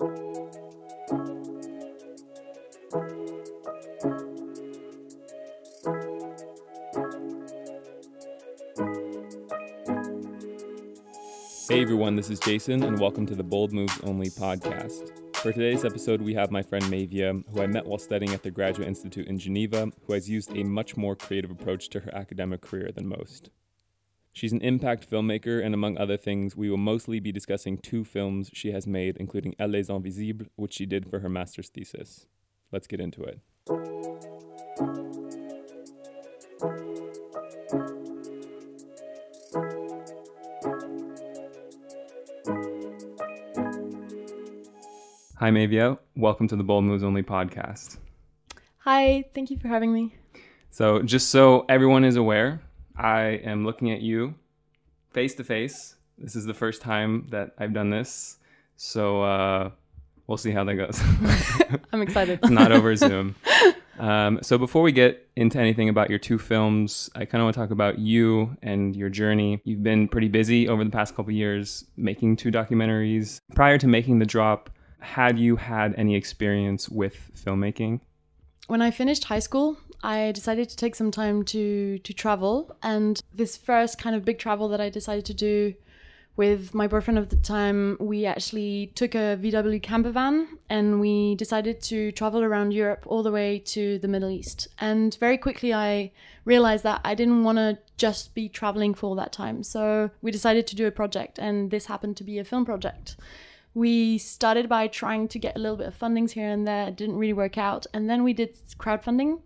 Hey everyone, this is Jason, and welcome to the Bold Moves Only podcast. For today's episode, we have my friend Mavia, who I met while studying at the Graduate Institute in Geneva, who has used a much more creative approach to her academic career than most. She's an impact filmmaker, and among other things, we will mostly be discussing two films she has made, including Elle les Invisibles, which she did for her master's thesis. Let's get into it. Hi, Mavia. Welcome to the Bold Moves Only podcast. Hi, thank you for having me. So, just so everyone is aware, I am looking at you face to face. This is the first time that I've done this. So, uh, we'll see how that goes. I'm excited. it's not over Zoom. Um, so, before we get into anything about your two films, I kind of want to talk about you and your journey. You've been pretty busy over the past couple years making two documentaries. Prior to making the drop, had you had any experience with filmmaking? When I finished high school, I decided to take some time to to travel, and this first kind of big travel that I decided to do with my boyfriend of the time, we actually took a VW camper van and we decided to travel around Europe all the way to the Middle East. And very quickly, I realized that I didn't want to just be traveling for all that time. So we decided to do a project, and this happened to be a film project we started by trying to get a little bit of fundings here and there. It didn't really work out. And then we did crowdfunding,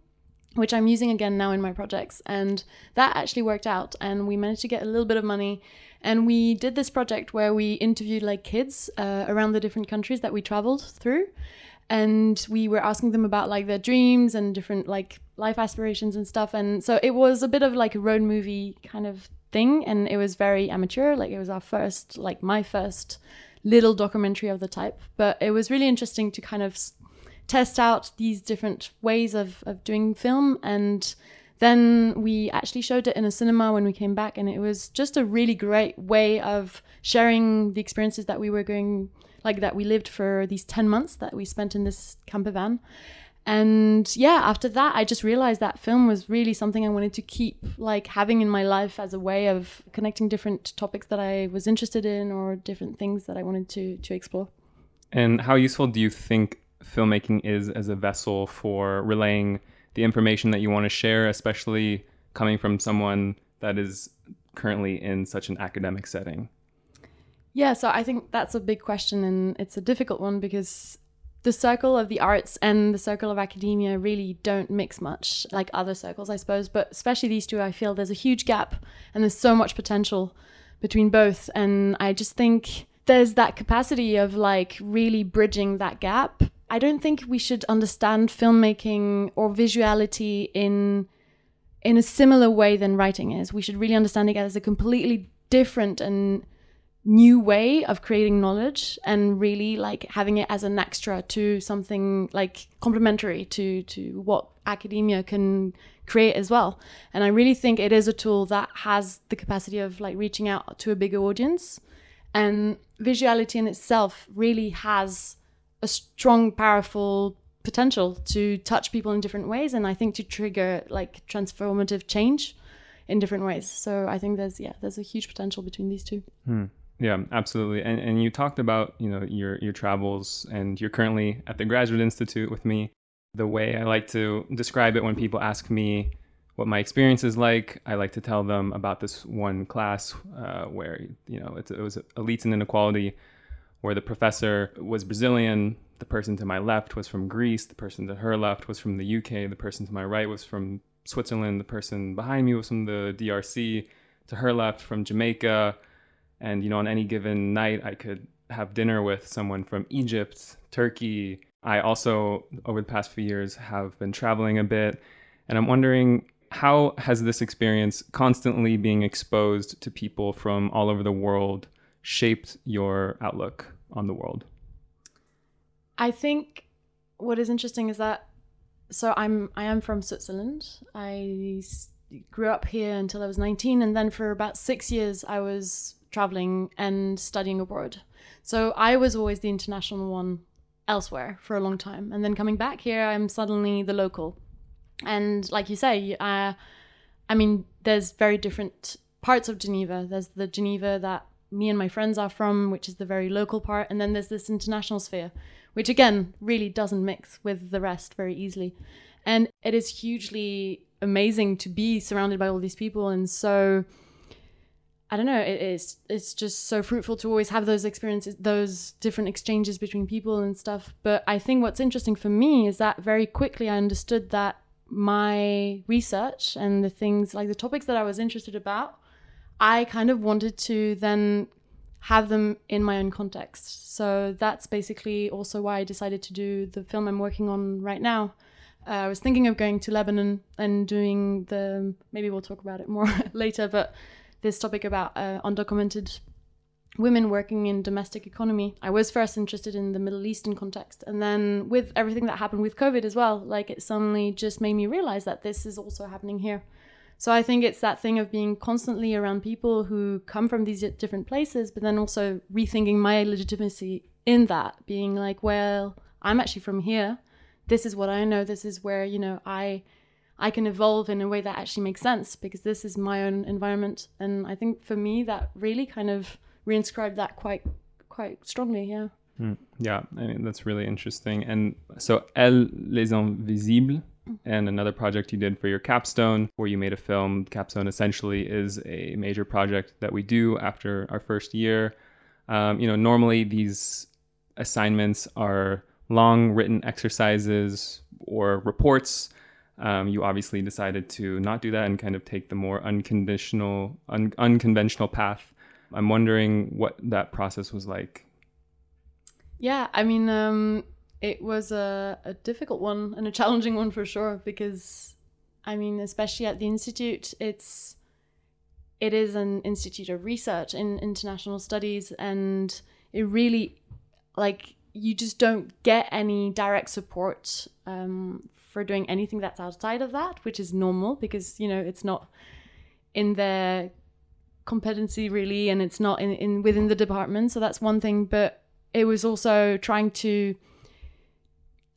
which I'm using again now in my projects. And that actually worked out. And we managed to get a little bit of money. And we did this project where we interviewed like kids uh, around the different countries that we traveled through. And we were asking them about like their dreams and different like life aspirations and stuff. And so it was a bit of like a road movie kind of thing. And it was very amateur. Like it was our first, like my first little documentary of the type. But it was really interesting to kind of test out these different ways of, of doing film. And then we actually showed it in a cinema when we came back. And it was just a really great way of sharing the experiences that we were going, like that we lived for these 10 months that we spent in this camper van and yeah after that i just realized that film was really something i wanted to keep like having in my life as a way of connecting different topics that i was interested in or different things that i wanted to to explore and how useful do you think filmmaking is as a vessel for relaying the information that you want to share especially coming from someone that is currently in such an academic setting? Yeah so i think that's a big question and it's a difficult one because the circle of the arts and the circle of academia really don't mix much like other circles i suppose but especially these two i feel there's a huge gap and there's so much potential between both and i just think there's that capacity of like really bridging that gap i don't think we should understand filmmaking or visuality in in a similar way than writing is. We should really understand it as a completely different and new way of creating knowledge and really like having it as an extra to something like complementary to to what academia can create as well. And i really think it is a tool that has the capacity of like reaching out to a bigger audience. And visuality in itself really has a strong powerful potential to touch people in different ways and i think to trigger like transformative change in different ways so i think there's yeah there's a huge potential between these two hmm. Yeah, absolutely. And and you talked about, you know, your your travels and you're currently at the Graduate Institute with me. The way I like to describe it when people ask me what my experience is like, I like to tell them about this one class uh, where, you know, it was elites and inequality, where the professor was Brazilian, the person to my left was from Greece, the person to her left was from the UK, the person to my right was from Switzerland, the person behind me was from the DRC, to her left from Jamaica and, you know, on any given night, I could have dinner with someone from Egypt, Turkey. I also, over the past few years, have been traveling a bit. And I'm wondering how has this experience constantly being exposed to people from all over the world shaped your outlook on the world? I think what is interesting is that so I'm I am from Switzerland. I grew up here until I was 19 and then for about 6 years I was traveling and studying abroad. So I was always the international one elsewhere for a long time. And then coming back here, I'm suddenly the local. And like you say, uh, I mean, there's very different parts of Geneva. There's the Geneva that me and my friends are from, which is the very local part. And then there's this international sphere, which again really doesn't mix with the rest very easily. And it is hugely amazing to be surrounded by all these people and so I don't know. It, it's it's just so fruitful to always have those experiences, those different exchanges between people and stuff. But I think what's interesting for me is that very quickly I understood that my research and the things like the topics that I was interested about, I kind of wanted to then have them in my own context. So that's basically also why I decided to do the film I'm working on right now. Uh, I was thinking of going to Lebanon and doing the maybe we'll talk about it more later, but this topic about uh, undocumented women working in domestic economy. I was first interested in the Middle Eastern context, and then with everything that happened with COVID as well, like it suddenly just made me realize that this is also happening here. So I think it's that thing of being constantly around people who come from these different places, but then also rethinking my legitimacy in that, being like, well, I'm actually from here. This is what I know. This is where you know I I can evolve in a way that actually makes sense because this is my own environment. And I think for me, that really kind of reinscribed that quite quite strongly. Yeah. Mm, yeah, I mean that's really interesting. And so, Elle les Invisibles, and another project you did for your capstone, where you made a film. Capstone essentially is a major project that we do after our first year. Um, you know, normally these assignments are long written exercises or reports um, you obviously decided to not do that and kind of take the more unconditional, un- unconventional path. I'm wondering what that process was like. Yeah, I mean, um, it was a, a difficult one and a challenging one for sure because, I mean, especially at the institute, it's it is an institute of research in international studies, and it really like you just don't get any direct support um, for doing anything that's outside of that, which is normal because you know it's not in their competency really, and it's not in, in within the department. So that's one thing. But it was also trying to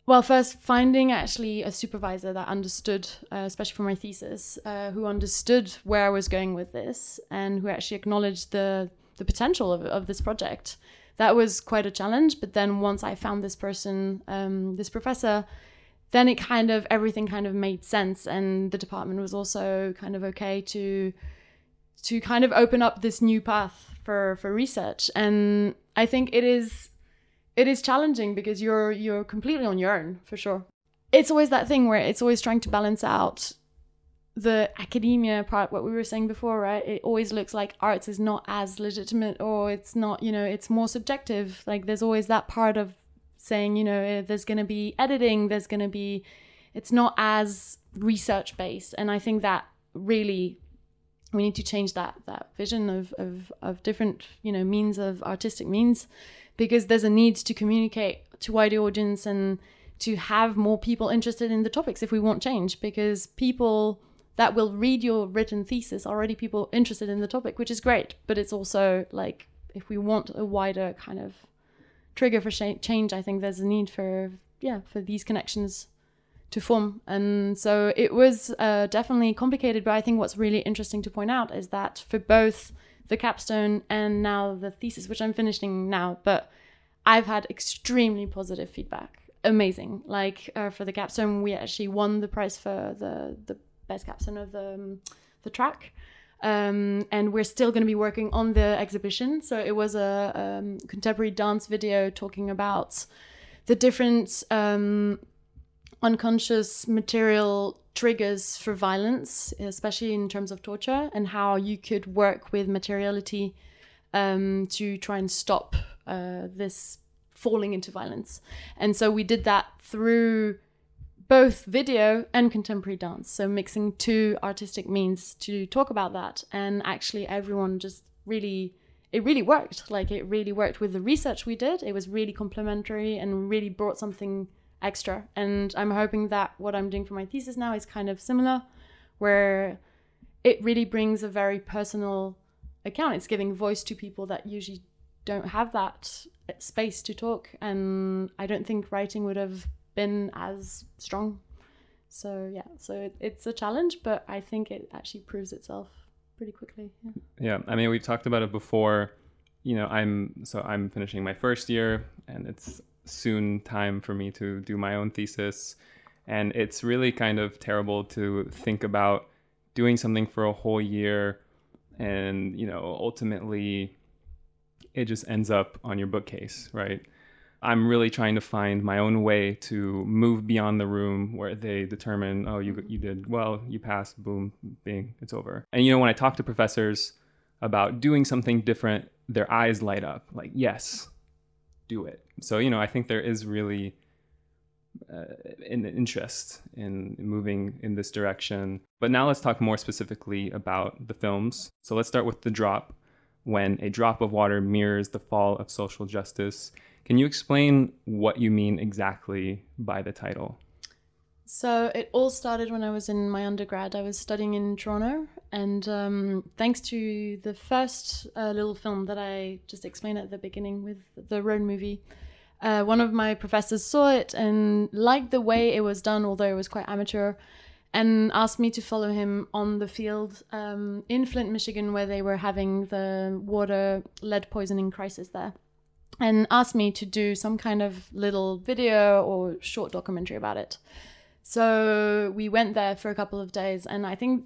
well, first finding actually a supervisor that understood, uh, especially for my thesis, uh, who understood where I was going with this and who actually acknowledged the the potential of, of this project. That was quite a challenge. But then once I found this person, um, this professor, then it kind of everything kind of made sense and the department was also kind of okay to to kind of open up this new path for for research and i think it is it is challenging because you're you're completely on your own for sure. It's always that thing where it's always trying to balance out the academia part what we were saying before right? It always looks like arts is not as legitimate or it's not you know it's more subjective. Like there's always that part of saying, you know, eh, there's going to be editing, there's going to be, it's not as research based. And I think that really we need to change that that vision of, of, of different, you know, means of artistic means because there's a need to communicate to wider audience and to have more people interested in the topics if we want change because people that will read your written thesis already people interested in the topic which is great but it's also like if we want a wider kind of trigger for change, I think there's a need for yeah for these connections to form. And so it was uh, definitely complicated. But I think what's really interesting to point out is that for both the capstone and now the thesis, which I'm finishing now, but I've had extremely positive feedback. Amazing. Like uh, for the capstone, we actually won the prize for the the best capstone of the um, the track. Um, and we're still going to be working on the exhibition. So it was a um, contemporary dance video talking about the different um, unconscious material triggers for violence, especially in terms of torture, and how you could work with materiality um, to try and stop uh, this falling into violence. And so we did that through both video and contemporary dance. So mixing two artistic means to talk about that. And actually, everyone just really, it really worked. Like it really worked with the research we did. It was really complementary and really brought something extra. And I'm hoping that what I'm doing for my thesis now is kind of similar, where it really brings a very personal account. It's giving voice to people that usually don't have that space to talk, and I don't think writing would have been as strong. So yeah, so it, it's a challenge, but I think it actually proves itself pretty quickly. Yeah. Yeah, I mean, we've talked about it before. You know, I'm so I'm finishing my first year, and it's soon time for me to do my own thesis, and it's really kind of terrible to think about doing something for a whole year, and you know, ultimately, it just ends up on your bookcase, right? I'm really trying to find my own way to move beyond the room where they determine, oh, you you did well, you passed, boom, bing, it's over. And you know, when I talk to professors about doing something different, their eyes light up, like yes, do it. So you know, I think there is really uh, an interest in moving in this direction. But now let's talk more specifically about the films. So let's start with the drop. When a drop of water mirrors the fall of social justice can you explain what you mean exactly by the title? So it all started when I was in my undergrad. I was studying in Toronto, and um, thanks to the first uh, little film that I just explained at the beginning with the road movie, uh, one of my professors saw it and liked the way it was done, although it was quite amateur, and asked me to follow him on the field um, in Flint, Michigan, where they were having the water lead poisoning crisis there and asked me to do some kind of little video or short documentary about it. So we went there for a couple of days, and I think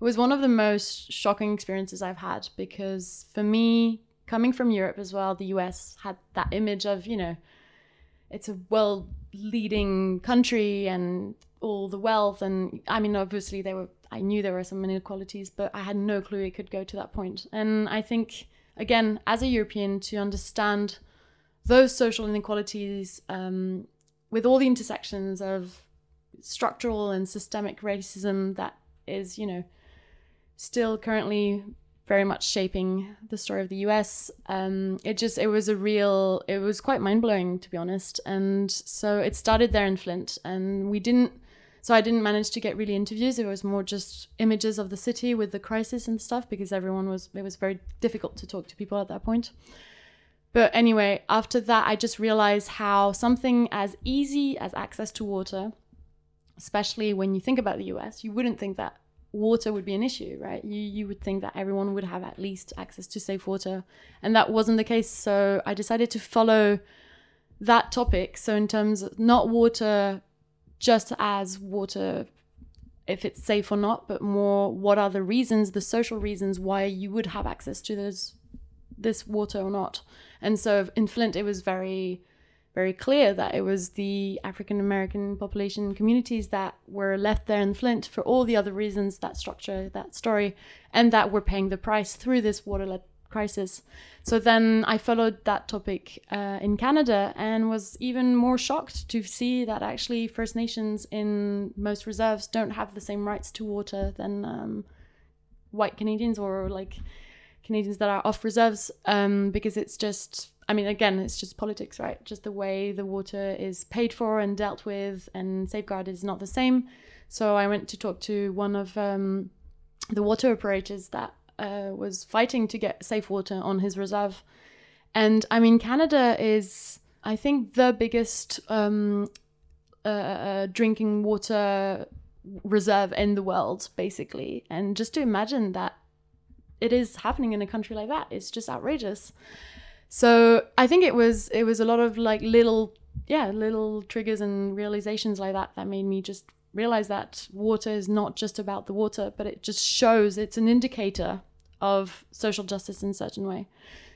it was one of the most shocking experiences I've had because for me, coming from Europe as well, the US had that image of, you know, it's a world leading country and all the wealth. And I mean, obviously, there were, I knew there were some inequalities, but I had no clue it could go to that point. And I think, again, as a European, to understand those social inequalities um, with all the intersections of structural and systemic racism that is, you know, still currently very much shaping the story of the US. Um, it just, it was a real, it was quite mind blowing to be honest. And so it started there in Flint, and we didn't, so I didn't manage to get really interviews. It was more just images of the city with the crisis and stuff because everyone was, it was very difficult to talk to people at that point. But anyway, after that, I just realized how something as easy as access to water, especially when you think about the US, you wouldn't think that water would be an issue, right? You you would think that everyone would have at least access to safe water, and that wasn't the case. So I decided to follow that topic. So in terms of not water just as water if it's safe or not, but more what are the reasons, the social reasons why you would have access to those this water or not. And so in Flint, it was very, very clear that it was the African American population communities that were left there in Flint for all the other reasons that structure that story, and that were paying the price through this water lead crisis. So then I followed that topic uh, in Canada and was even more shocked to see that actually First Nations in most reserves don't have the same rights to water than um, white Canadians or like Canadians that are off reserves um, because it's just, I mean, again, it's just politics, right? Just the way the water is paid for and dealt with and safeguarded is not the same. So I went to talk to one of um, the water operators that uh, was fighting to get safe water on his reserve. And I mean, Canada is, I think, the biggest um, uh, uh drinking water reserve in the world, basically. And just to imagine that it is happening in a country like that. It's just outrageous. So I think it was it was a lot of like little yeah little triggers and realizations like that that made me just realize that water is not just about the water, but it just shows it's an indicator of social justice in a certain way.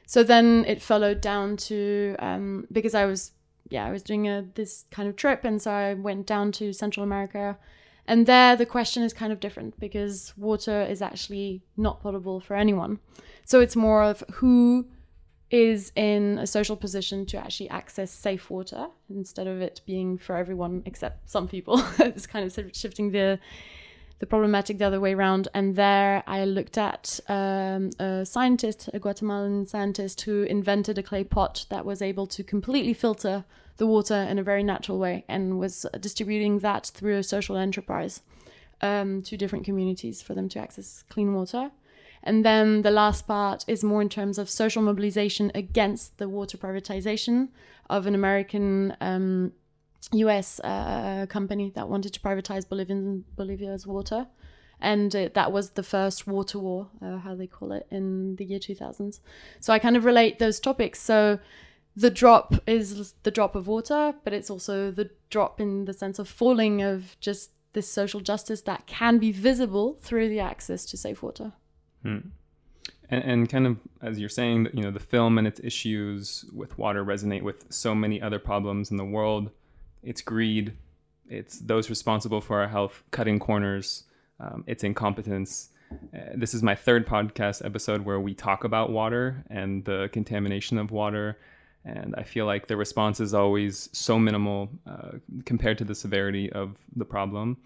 So then it followed down to um, because I was yeah I was doing a this kind of trip, and so I went down to Central America and there, the question is kind of different because water is actually not potable for anyone. So it's more of who is in a social position to actually access safe water instead of it being for everyone except some people. it's kind of shifting the the problematic the other way around. And there, I looked at um, a scientist, a Guatemalan scientist, who invented a clay pot that was able to completely filter the water in a very natural way and was distributing that through a social enterprise um, to different communities for them to access clean water. And then the last part is more in terms of social mobilization against the water privatization of an American um, US uh, company that wanted to privatize Bolivian, Bolivia's water. And uh, that was the first water war, uh, how they call it, in the year 2000s. So I kind of relate those topics. So the drop is the drop of water, but it's also the drop in the sense of falling of just this social justice that can be visible through the access to safe water. Hmm. And, and kind of as you're saying, you know, the film and its issues with water resonate with so many other problems in the world. It's greed, it's those responsible for our health cutting corners, um, it's incompetence. Uh, this is my third podcast episode where we talk about water and the contamination of water. And I feel like the response is always so minimal uh, compared to the severity of the problem.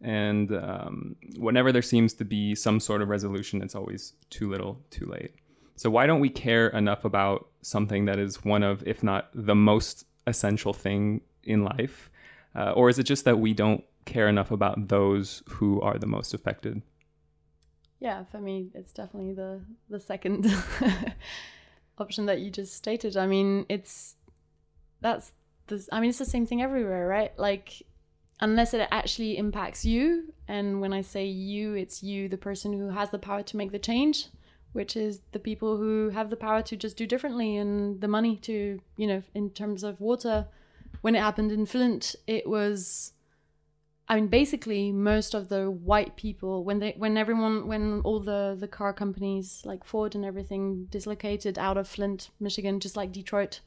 And um, whenever there seems to be some sort of resolution, it's always too little, too late. So, why don't we care enough about something that is one of, if not the most essential thing in life? Uh, or is it just that we don't care enough about those who are the most affected? Yeah, for me, it's definitely the the second option that you just stated. I mean, it's that's the. I mean, it's the same thing everywhere, right? Like unless it actually impacts you. And when I say you, it's you, the person who has the power to make the change, which is the people who have the power to just do differently and the money to, you know, in terms of water. When it happened in Flint, it was. I mean, basically, most of the white people, when they, when everyone, when all the the car companies like Ford and everything dislocated out of Flint, Michigan, just like Detroit,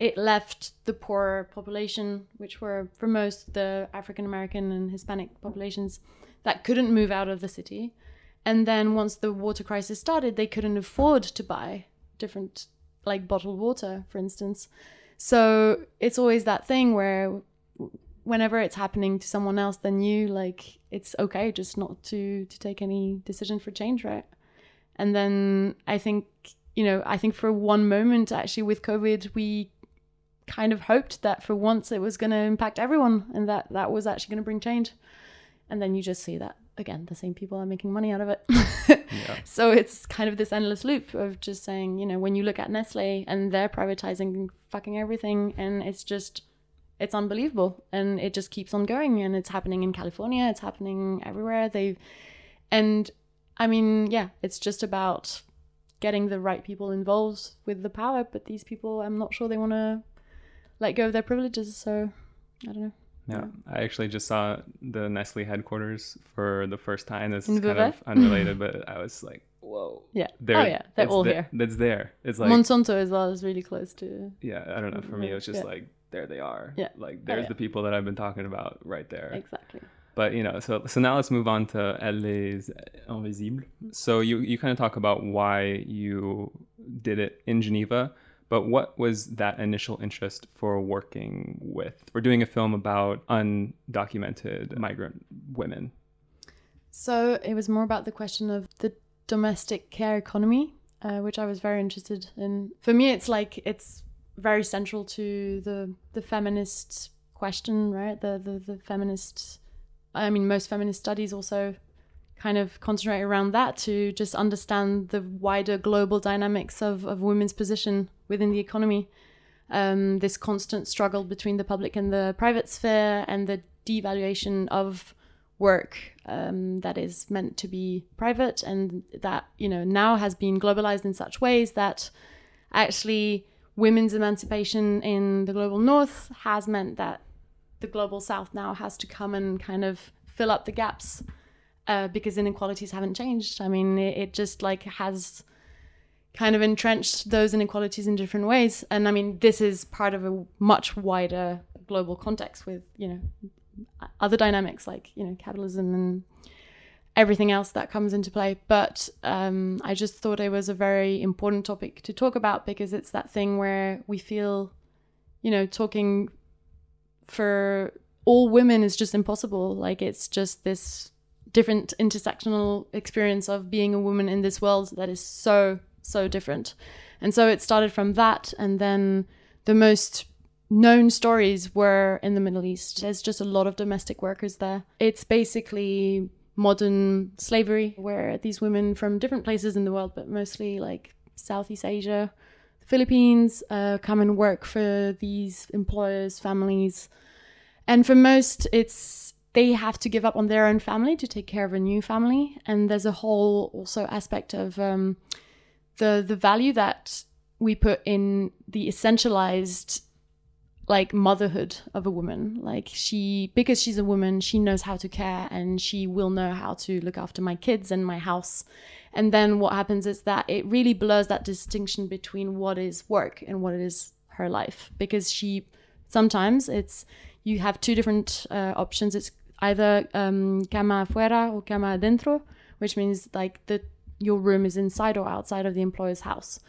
it left the poor population, which were for most the African American and Hispanic populations, that couldn't move out of the city. And then once the water crisis started, they couldn't afford to buy different, like bottled water, for instance. So it's always that thing where whenever it's happening to someone else than you, like it's okay just not to to take any decision for change, right? And then I think you know, I think for one moment actually with COVID, we kind of hoped that for once it was going to impact everyone and that that was actually going to bring change. And then you just see that again, the same people are making money out of it. yeah. So it's kind of this endless loop of just saying, you know, when you look at Nestle and they're privatizing fucking everything, and it's just, it's unbelievable, and it just keeps on going, and it's happening in California, it's happening everywhere. They've, and I mean, yeah, it's just about getting the right people involved with the power, but these people, I'm not sure they want to let go of their privileges. So I don't know. Yeah, I actually just saw the Nestle headquarters for the first time. Is kind of unrelated, but I was like, whoa. Yeah. They're, oh yeah, they're all the, here. That's there. It's like Monsanto as well is really close to. Yeah, I don't know. For me, it was just yeah. like there they are. Yeah. Like oh, there's oh, yeah. the people that I've been talking about right there. Exactly. But you know, so so now let's move on to Elle Invisibles. Mm-hmm. So you you kind of talk about why you did it in Geneva but what was that initial interest for working with, for doing a film about undocumented migrant women? So it was more about the question of the domestic care economy, uh, which I was very interested in. For me, it's like it's very central to the the feminist question, right? The the, the feminist. I mean, most feminist studies also kind of concentrate around that to just understand the wider global dynamics of, of women's position within the economy. Um, this constant struggle between the public and the private sphere and the devaluation of work um, that is meant to be private and that you know now has been globalized in such ways that actually women's emancipation in the global north has meant that the global south now has to come and kind of fill up the gaps uh, because inequalities haven't changed. I mean, it, it, just like has kind of entrenched those inequalities in different ways. And I mean, this is part of a much wider global context with, you know, other dynamics like, you know, capitalism and everything else that comes into play. But um, I just thought it was a very important topic to talk about because it's that thing where we feel, you know, talking for all women is just impossible. Like it's just this different intersectional experience of being a woman in this world that is so so different and so it started from that and then the most known stories were in the middle east there's just a lot of domestic workers there it's basically modern slavery, where these women from different places in the world, but mostly like Southeast Asia, the Philippines, uh, come and work for these employers, families. And for most, it's they have to give up on their own family to take care of a new family. And there's a whole also aspect of um, the the value that we put in the essentialized like motherhood of a woman. Like she because she's a woman she knows how to care and she will know how to look after my kids and my house. And then what happens is that it really blurs that distinction between what is work and what is her life. Because she sometimes it's you have two different uh, options. It's either um, cama afuera or cama adentro which means like the your room is inside or outside of the employer's house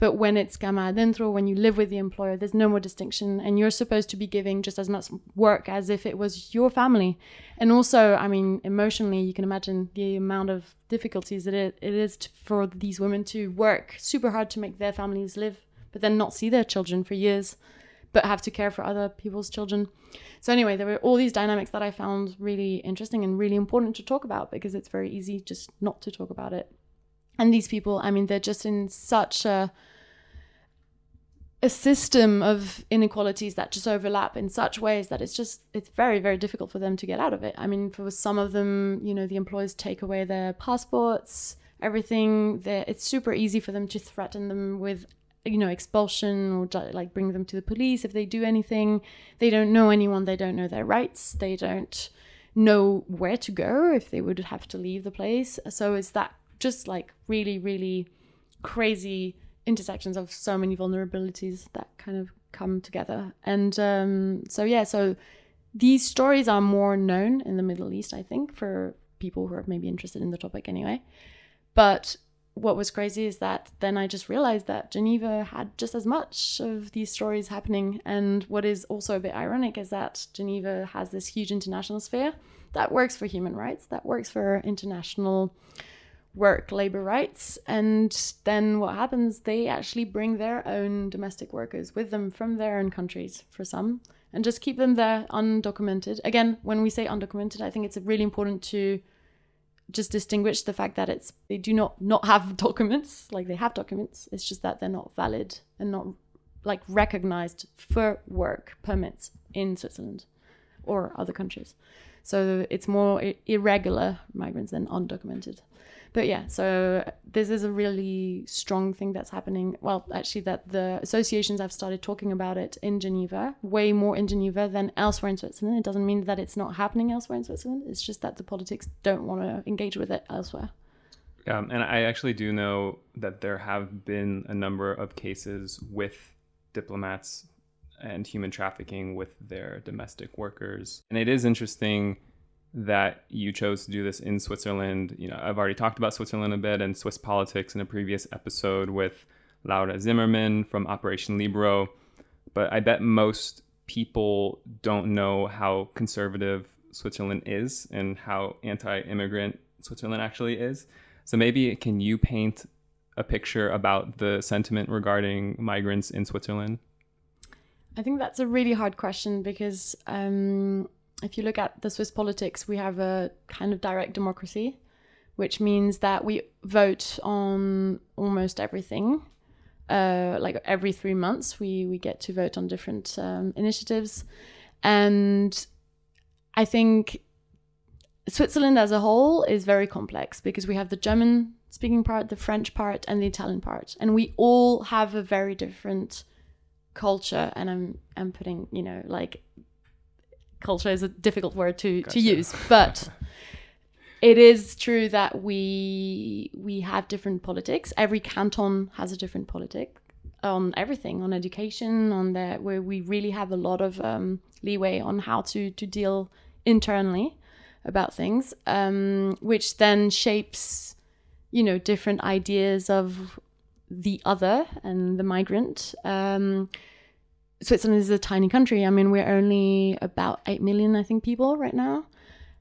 but when it's cama adentro, when you live with the employer, there's no more distinction. And you're supposed to be giving just as much work as if it was your family. And also, I mean, emotionally, you can imagine the amount of difficulties that it, it is to, for these women to work super hard to make their families live, but then not see their children for years, but have to care for other people's children. So, anyway, there were all these dynamics that I found really interesting and really important to talk about because it's very easy just not to talk about it and these people i mean they're just in such a a system of inequalities that just overlap in such ways that it's just it's very very difficult for them to get out of it. I mean for some of them you know the employers take away their passports everything. It's super easy for them to threaten them with you know expulsion or like bring them to the police if they do anything. They don't know anyone. They don't know their rights. They don't know where to go if they would have to leave the place. So it's that just like really, really crazy intersections of so many vulnerabilities that kind of come together. And um, so, yeah, so these stories are more known in the Middle East, I think, for people who are maybe interested in the topic anyway. But what was crazy is that then I just realized that Geneva had just as much of these stories happening. And what is also a bit ironic is that Geneva has this huge international sphere that works for human rights, that works for international work labor rights and then what happens they actually bring their own domestic workers with them from their own countries for some and just keep them there undocumented. Again when we say undocumented i think it's really important to just distinguish the fact that it's they do not not have documents like they have documents it's just that they're not valid and not like recognized for work permits in switzerland or other countries. So it's more irregular migrants than undocumented but yeah, so this is a really strong thing that's happening. Well, actually, that the associations have started talking about it in Geneva, way more in Geneva than elsewhere in Switzerland. It doesn't mean that it's not happening elsewhere in Switzerland. It's just that the politics don't want to engage with it elsewhere. Um, and I actually do know that there have been a number of cases with diplomats and human trafficking with their domestic workers. And it is interesting that you chose to do this in Switzerland. You know, I've already talked about Switzerland a bit and Swiss politics in a previous episode with Laura Zimmerman from Operation Libero, but I bet most people don't know how conservative Switzerland is and how anti-immigrant Switzerland actually is. So maybe can you paint a picture about the sentiment regarding migrants in Switzerland? I think that's a really hard question because um, if you look at the Swiss politics, we have a kind of direct democracy, which means that we vote on almost everything. Uh, like every three months, we we get to vote on different um, initiatives, and I think Switzerland as a whole is very complex because we have the German speaking part, the French part, and the Italian part, and we all have a very different culture. And I'm I'm putting you know like culture is a difficult word to gotcha. to use, but it is true that we we have different politics. Every canton has a different politic on everything, on education, on the where we really have a lot of um, leeway on how to to deal internally about things, um, which then shapes, you know, different ideas of the other and the migrant. Um, Switzerland is a tiny country. I mean, we're only about 8 million, I think, people right now.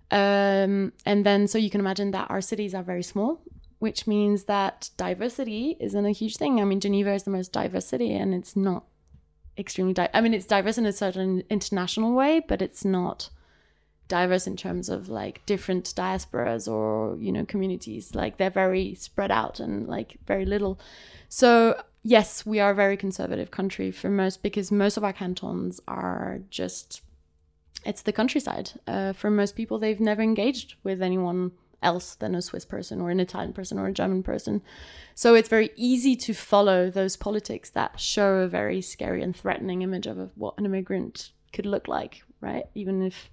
Um, and then, so you can imagine that our cities are very small, which means that diversity isn't a huge thing. I mean, Geneva is the most diverse city, and it's not extremely, di- I mean, it's diverse in a certain international way, but it's not diverse in terms of like different diasporas or you know communities like they're very spread out and like very little so yes we are a very conservative country for most because most of our cantons are just it's the countryside uh, for most people they've never engaged with anyone else than a swiss person or an italian person or a german person so it's very easy to follow those politics that show a very scary and threatening image of what an immigrant could look like right even if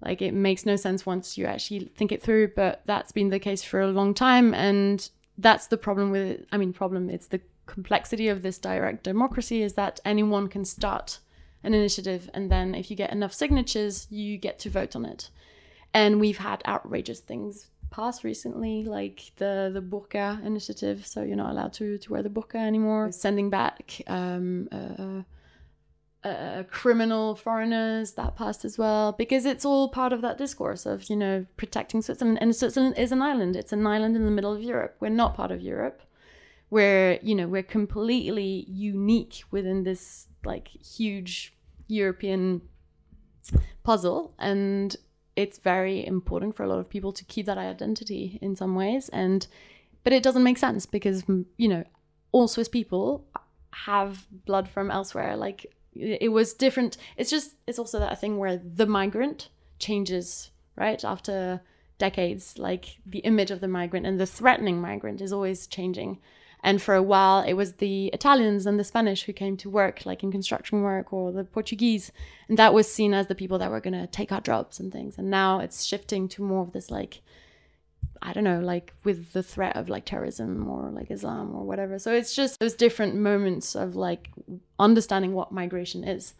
like it makes no sense once you actually think it through, but that's been the case for a long time. And that's the problem with it. I mean, problem, it's the complexity of this direct democracy is that anyone can start an initiative. And then if you get enough signatures, you get to vote on it. And we've had outrageous things pass recently, like the the burqa initiative. So you're not allowed to to wear the burqa anymore. Sending back um, uh, uh, criminal foreigners that passed as well because it's all part of that discourse of you know protecting Switzerland and Switzerland is an island it's an island in the middle of Europe we're not part of Europe we're you know we're completely unique within this like huge European puzzle. And it's very important for a lot of people to keep that identity in some ways. And but it doesn't make sense because you know all Swiss people have blood from elsewhere. Like it was different. It's just it's also that thing where the migrant changes right after decades. Like the image of the migrant and the threatening migrant is always changing and for a while it was the italians and the spanish who came to work like in construction work or the portuguese and that was seen as the people that were going to take our jobs and things and now it's shifting to more of this like I don't know, like with the threat of like terrorism or like Islam or whatever. So it's just those different moments of like understanding what migration is.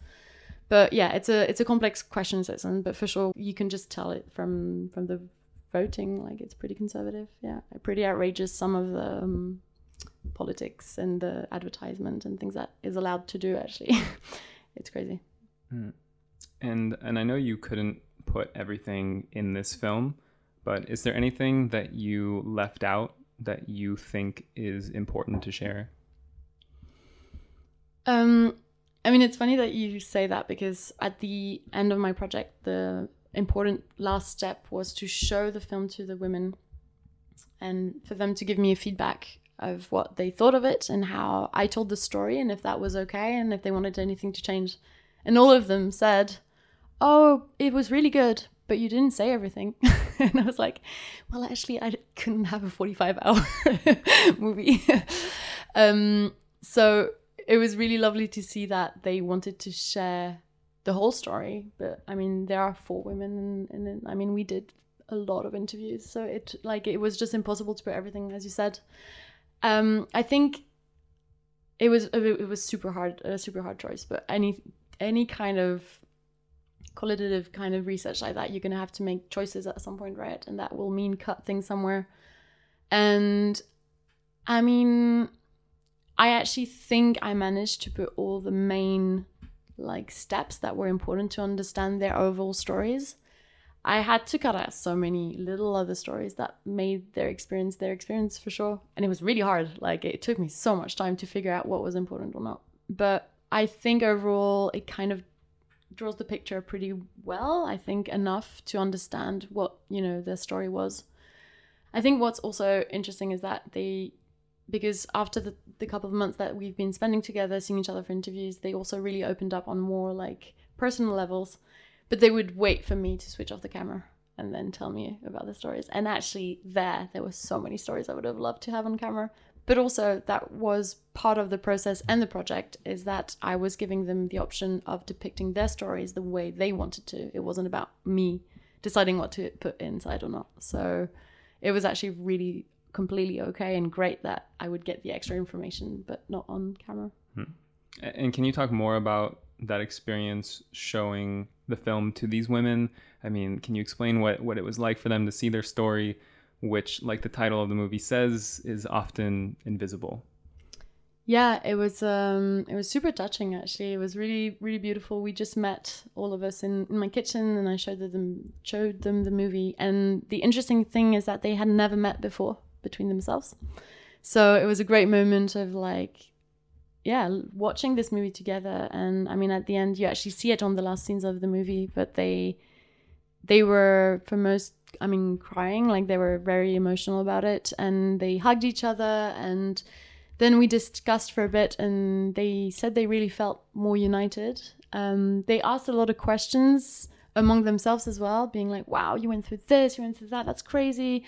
But yeah, it's a it's a complex question, Switzerland. But for sure, you can just tell it from from the voting. Like it's pretty conservative. Yeah, pretty outrageous. Some of the um, politics and the advertisement and things that is allowed to do. Actually, it's crazy. Mm. And and I know you couldn't put everything in this film but is there anything that you left out that you think is important to share? Um, I mean, it's funny that you say that because at the end of my project, the important last step was to show the film to the women and for them to give me a feedback of what they thought of it and how I told the story and if that was okay and if they wanted anything to change. And all of them said, Oh, it was really good, but you didn't say everything. and I was like, well, actually, I couldn't have a 45 hour movie. um, so it was really lovely to see that they wanted to share the whole story. But I mean, there are four women, and, and I mean, we did a lot of interviews. So it like it was just impossible to put everything, as you said. Um, I think it was it was super hard, a super hard choice. But any any kind of qualitative kind of research like that, you're to have to make choices at some point, right? And that will mean cut things somewhere. And I mean, I actually think I managed to put all the main like steps that were important to understand their overall stories. I had to cut out so many little other stories that made their experience their experience for sure. And it was really hard. Like it took me so much time to figure out what was important or not. But I think overall it kind of draws the picture pretty well. I think enough to understand what you know their story was. I think what's also interesting is that they, because after the, the couple of months that we've been spending together, seeing each other for interviews, they also really opened up on more like personal levels. But they would wait for me to switch off the camera and then tell me about the stories. And actually, there, there were so many stories I would have loved to have on camera but also that was part of the process and the project is that I was giving them the option of depicting their stories the way they wanted to. It wasn't about me deciding what to put inside or not. So it was actually really completely okay and great that I would get the extra information but not on camera. Hmm. And can you talk more about that experience showing the film to these women? I mean, can you explain what, what it was like for them to see their story? which, like the title of the movie says, is often invisible. Yeah, it was um, it was super touching actually. It was really really beautiful. We just met all of us in, in my kitchen, and I showed them showed them the movie. And the interesting thing is that they had never met before between themselves. So it was a great moment of like, yeah, watching this movie together. And I mean, at the end, you actually see it on the last scenes of the movie, but they they were for most I mean, crying. Like they were very emotional about it, and they hugged each other. And then we discussed for a bit, and they said they really felt more united. Um, they asked a lot of questions among themselves as well, being like, "Wow, you went through this, you went through that. That's crazy."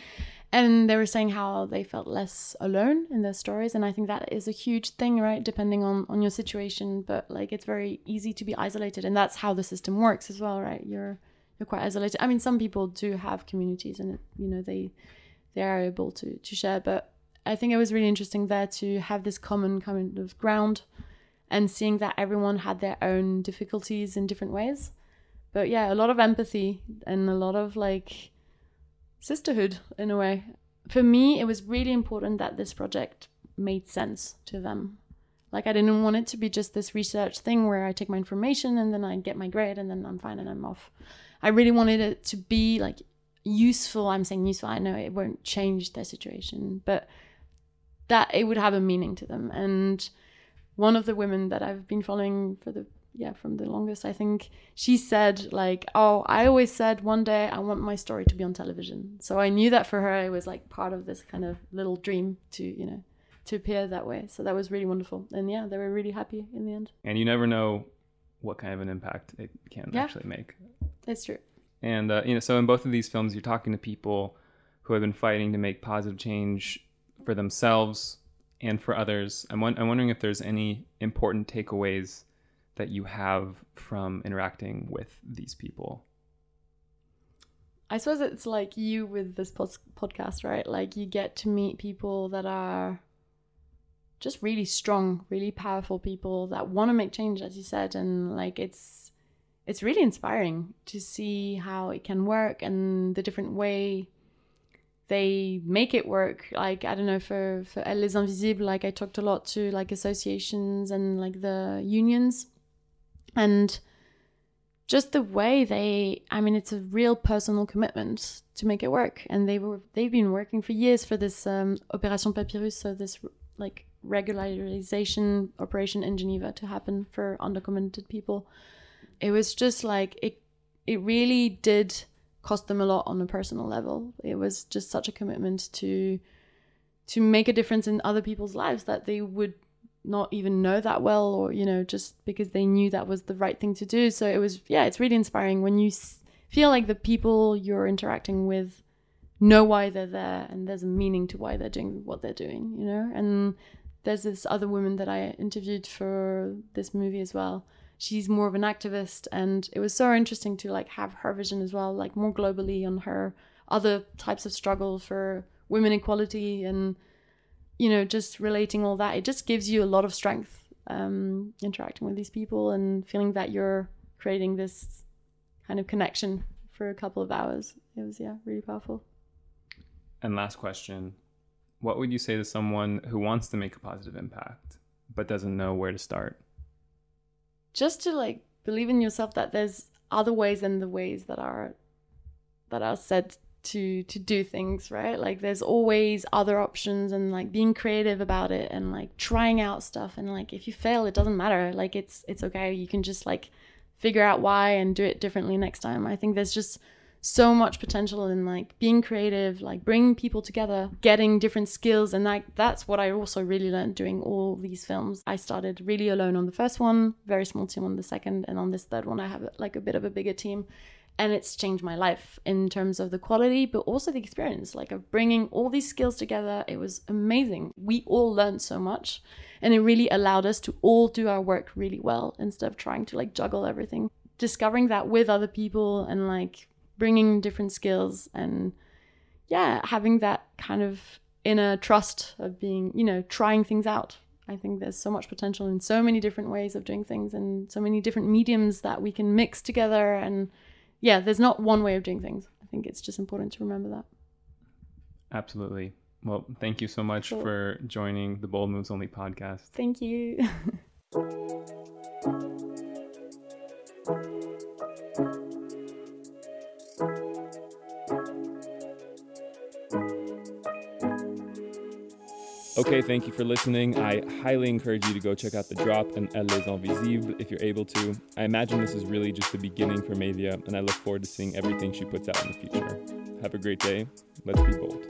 And they were saying how they felt less alone in their stories, and I think that is a huge thing, right? Depending on on your situation, but like it's very easy to be isolated, and that's how the system works as well, right? You're you're quite isolated. I mean, some people do have communities, and you know they they are able to to share. But I think it was really interesting there to have this common kind of ground, and seeing that everyone had their own difficulties in different ways. But yeah, a lot of empathy and a lot of like sisterhood in a way. For me, it was really important that this project made sense to them. Like I didn't want it to be just this research thing where I take my information and then I get my grade and then I'm fine and I'm off. I really wanted it to be like useful. I'm saying useful. I know it won't change their situation, but that it would have a meaning to them. And one of the women that I've been following for the yeah from the longest i think she said like oh i always said one day i want my story to be on television so i knew that for her it was like part of this kind of little dream to you know to appear that way so that was really wonderful and yeah they were really happy in the end and you never know what kind of an impact it can yeah. actually make it's true. And uh, you know, so in both of these films, you're talking to people who have been fighting to make positive change for themselves and for others. I'm, I'm wondering if there's any important takeaways that you have from interacting with these people. I suppose it's like you with this podcast, right? Like you get to meet people that are just really strong, really powerful people that want to make change, as you said, and like it's it's really inspiring to see how it can work and the different way they make it work like i don't know for for les invisibles like i talked a lot to like associations and like the unions and just the way they i mean it's a real personal commitment to make it work and they were they've been working for years for this um, operation papyrus so this like regularization operation in geneva to happen for undocumented people it was just like it it really did cost them a lot on a personal level. It was just such a commitment to to make a difference in other people's lives that they would not even know that well or you know just because they knew that was the right thing to do. So it was yeah it's really inspiring when you feel like the people you're interacting with know why they're there and there's a meaning to why they're doing what they're doing you know? And there's this other woman that i interviewed for this movie as well. She's more of an activist and it was so interesting to like have her vision as well like more globally on her other types of struggle for women equality and you know just relating all that it just gives you a lot of strength um, interacting with these people and feeling that you're creating this kind of connection for a couple of hours. It was yeah really powerful. And last question. What would you say to someone who wants to make a positive impact but doesn't know where to start? Just to like believe in yourself that there's other ways than the ways that are that are said to to do things right? Like there's always other options and like being creative about it and like trying out stuff. And like if you fail it doesn't matter. Like it's it's okay. You can just like figure out why and do it differently next time. I think there's just so much potential in like being creative like bringing people together getting different skills. And like that's what i also really learned doing all these films. I started really alone on the first one very small team on the second. And on this third one i have like a bit of a bigger team and it's changed my life in terms of the quality but also the experience like of bringing all these skills together it was amazing we all learned so much and it really allowed us to all do our work really well instead of trying to like juggle everything discovering that with other people and like bringing different skills and yeah, having that kind of inner trust of being, you know, trying things out. I think there's so much potential in so many different ways of doing things and so many different mediums that we can mix together. And yeah, there's not one way of doing things. I think it's just important to remember that. Absolutely. Well, thank you so much cool. for joining the Bold Moves Only podcast. Thank you. Okay, thank you for listening. I highly encourage you to go check out The Drop and les Invisibles if you're able to. I imagine this is really just the beginning for Mavia, and I look forward to seeing everything she puts out in the future. Have a great day. Let's be bold.